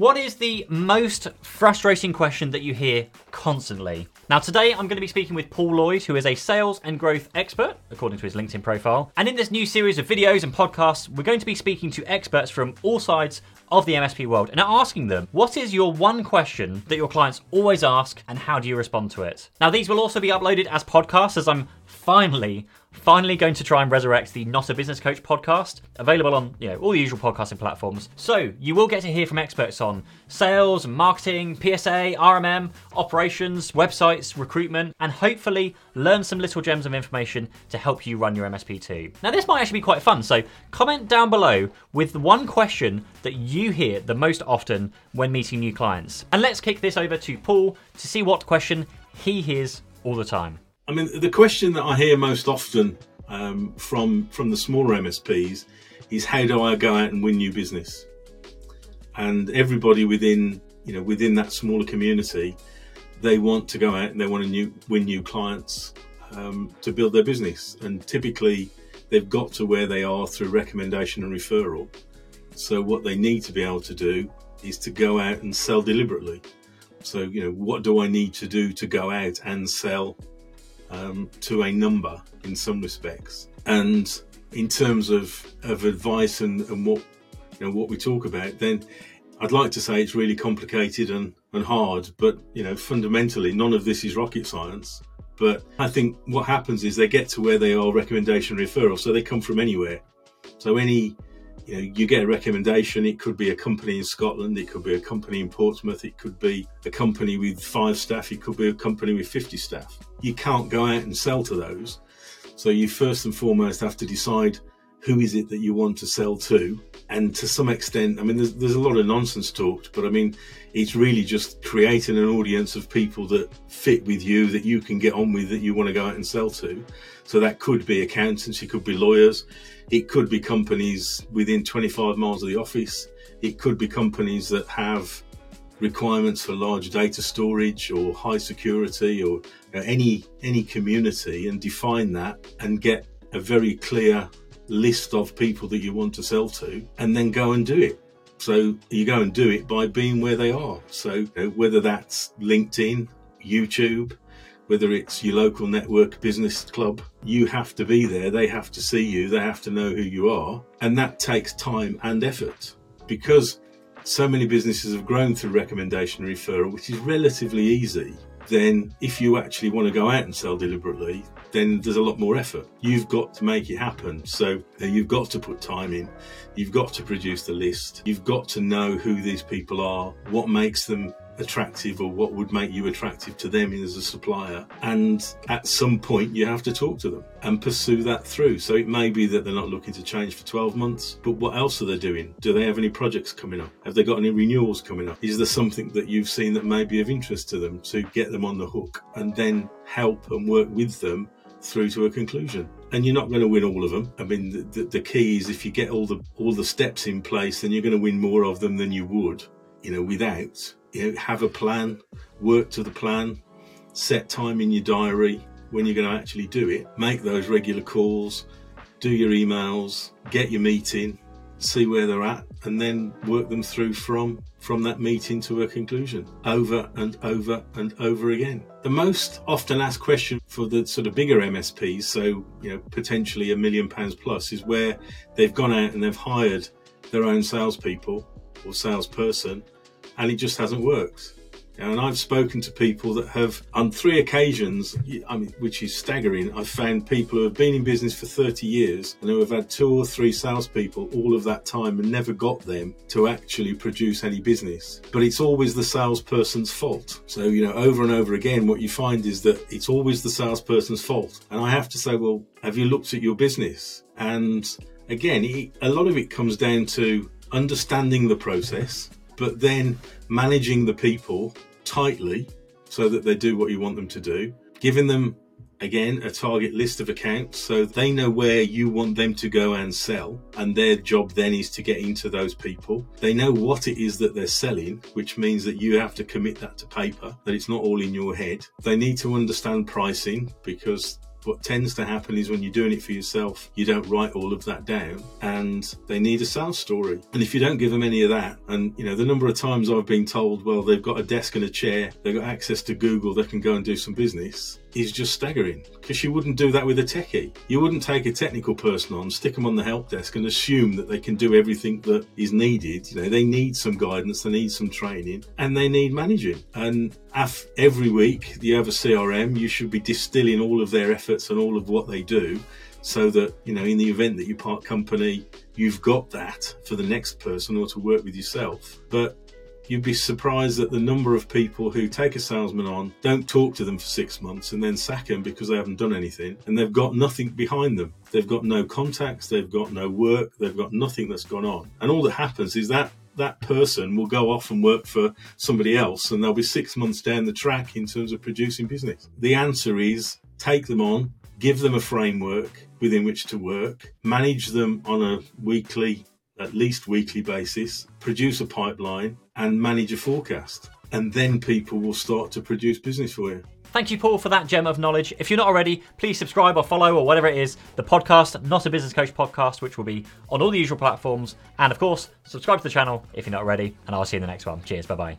What is the most frustrating question that you hear constantly? Now, today I'm going to be speaking with Paul Lloyd, who is a sales and growth expert, according to his LinkedIn profile. And in this new series of videos and podcasts, we're going to be speaking to experts from all sides of the MSP world and asking them, what is your one question that your clients always ask and how do you respond to it? Now, these will also be uploaded as podcasts as I'm finally finally going to try and resurrect the Not a Business Coach podcast, available on you know all the usual podcasting platforms. So you will get to hear from experts on sales, marketing, PSA, RMM, operations, websites, recruitment, and hopefully learn some little gems of information to help you run your MSP too. Now this might actually be quite fun, so comment down below with one question that you hear the most often when meeting new clients. And let's kick this over to Paul to see what question he hears all the time. I mean, the question that I hear most often um, from from the smaller MSPs is how do I go out and win new business? And everybody within you know within that smaller community, they want to go out and they want to new, win new clients um, to build their business. And typically, they've got to where they are through recommendation and referral. So what they need to be able to do is to go out and sell deliberately. So you know, what do I need to do to go out and sell um, to a number in some respects. And in terms of, of advice and, and what you know what we talk about, then I'd like to say it's really complicated and, and hard, but you know, fundamentally none of this is rocket science. But I think what happens is they get to where they are recommendation referral, so they come from anywhere. So any you know, you get a recommendation. It could be a company in Scotland, it could be a company in Portsmouth, it could be a company with five staff, it could be a company with 50 staff. You can't go out and sell to those. So you first and foremost have to decide who is it that you want to sell to and to some extent i mean there's, there's a lot of nonsense talked but i mean it's really just creating an audience of people that fit with you that you can get on with that you want to go out and sell to. So that could be accountants it could be lawyers it could be companies within 25 miles of the office it could be companies that have requirements for large data storage or high security or any any community and define that and get a very clear list of people that you want to sell to and then go and do it. So you go and do it by being where they are. So you know, whether that's LinkedIn, YouTube, whether it's your local network business club, you have to be there. They have to see you. They have to know who you are. And that takes time and effort because so many businesses have grown through recommendation referral, which is relatively easy then if you actually want to go out and sell deliberately, then there's a lot more effort. You've got to make it happen. So uh, you've got to put time in. You've got to produce the list. You've got to know who these people are, what makes them attractive or what would make you attractive to them as a supplier. And at some point, you have to talk to them and pursue that through. So it may be that they're not looking to change for 12 months, but what else are they doing? Do they have any projects coming up? Have they got any renewals coming up? Is there something that you've seen that may be of interest to them to get them on the hook and then help and work with them through to a conclusion. And you're not going to win all of them. I mean the, the, the, key is if you get all the all the steps in place then you're going to win more of them than you would you know without you know, have a plan, work to the plan, set time in your diary when you're going to actually do it, make those regular calls, do your emails, get your meeting, see where they're at, and then work them through from from that meeting to a conclusion over and over and over again. The most often asked question for the sort of bigger MSPs, so you know potentially a million pounds plus, is where they've gone out and they've hired their own salespeople or salesperson and it just hasn't worked. And I've spoken to people that have, on three occasions, I mean, which is staggering. I've found people who have been in business for 30 years and who have had two or three salespeople all of that time and never got them to actually produce any business. But it's always the salesperson's fault. So, you know, over and over again, what you find is that it's always the salesperson's fault. And I have to say, well, have you looked at your business? And again, a lot of it comes down to understanding the process but then managing the people tightly so that they do what you want them to do, giving them again a target list of accounts so they know where you want them to go and sell and their job then is to get into those people. They know what it is that they're selling which means that you have to commit that to paper that it's not all in your head. They need to understand pricing because what tends to happen is when you're doing it for yourself, you don't write all of that down and they need a sales story. And if you don't give them any of that, and you know, the number of times I've been told, well, they've got a desk and a chair, they've got access to Google, they can go and do some business, is just staggering because you wouldn't do that with a techie. You wouldn't take a technical person on, stick them on the help desk, and assume that they can do everything that is needed. You know, they need some guidance, they need some training, and they need managing. And every week you have a CRM, you should be distilling all of their efforts and all of what they do so that you know in the event that you part company you've got that for the next person or to work with yourself but you'd be surprised at the number of people who take a salesman on, don't talk to them for six months, and then sack them because they haven't done anything, and they've got nothing behind them. They've got no contacts, they've got no work, they've got nothing that's gone on. And all that happens is that that person will go off and work for somebody else, and they'll be six months down the track in terms of producing business. The answer is take them on, give them a framework within which to work, manage them on a weekly, at least weekly basis, produce a pipeline, and manage a forecast. And then people will start to produce business for you. Thank you, Paul, for that gem of knowledge. If you're not already, please subscribe or follow or whatever it is. The podcast, Not a Business Coach podcast, which will be on all the usual platforms. And of course, subscribe to the channel if you're not already. And I'll see you in the next one. Cheers. Bye bye.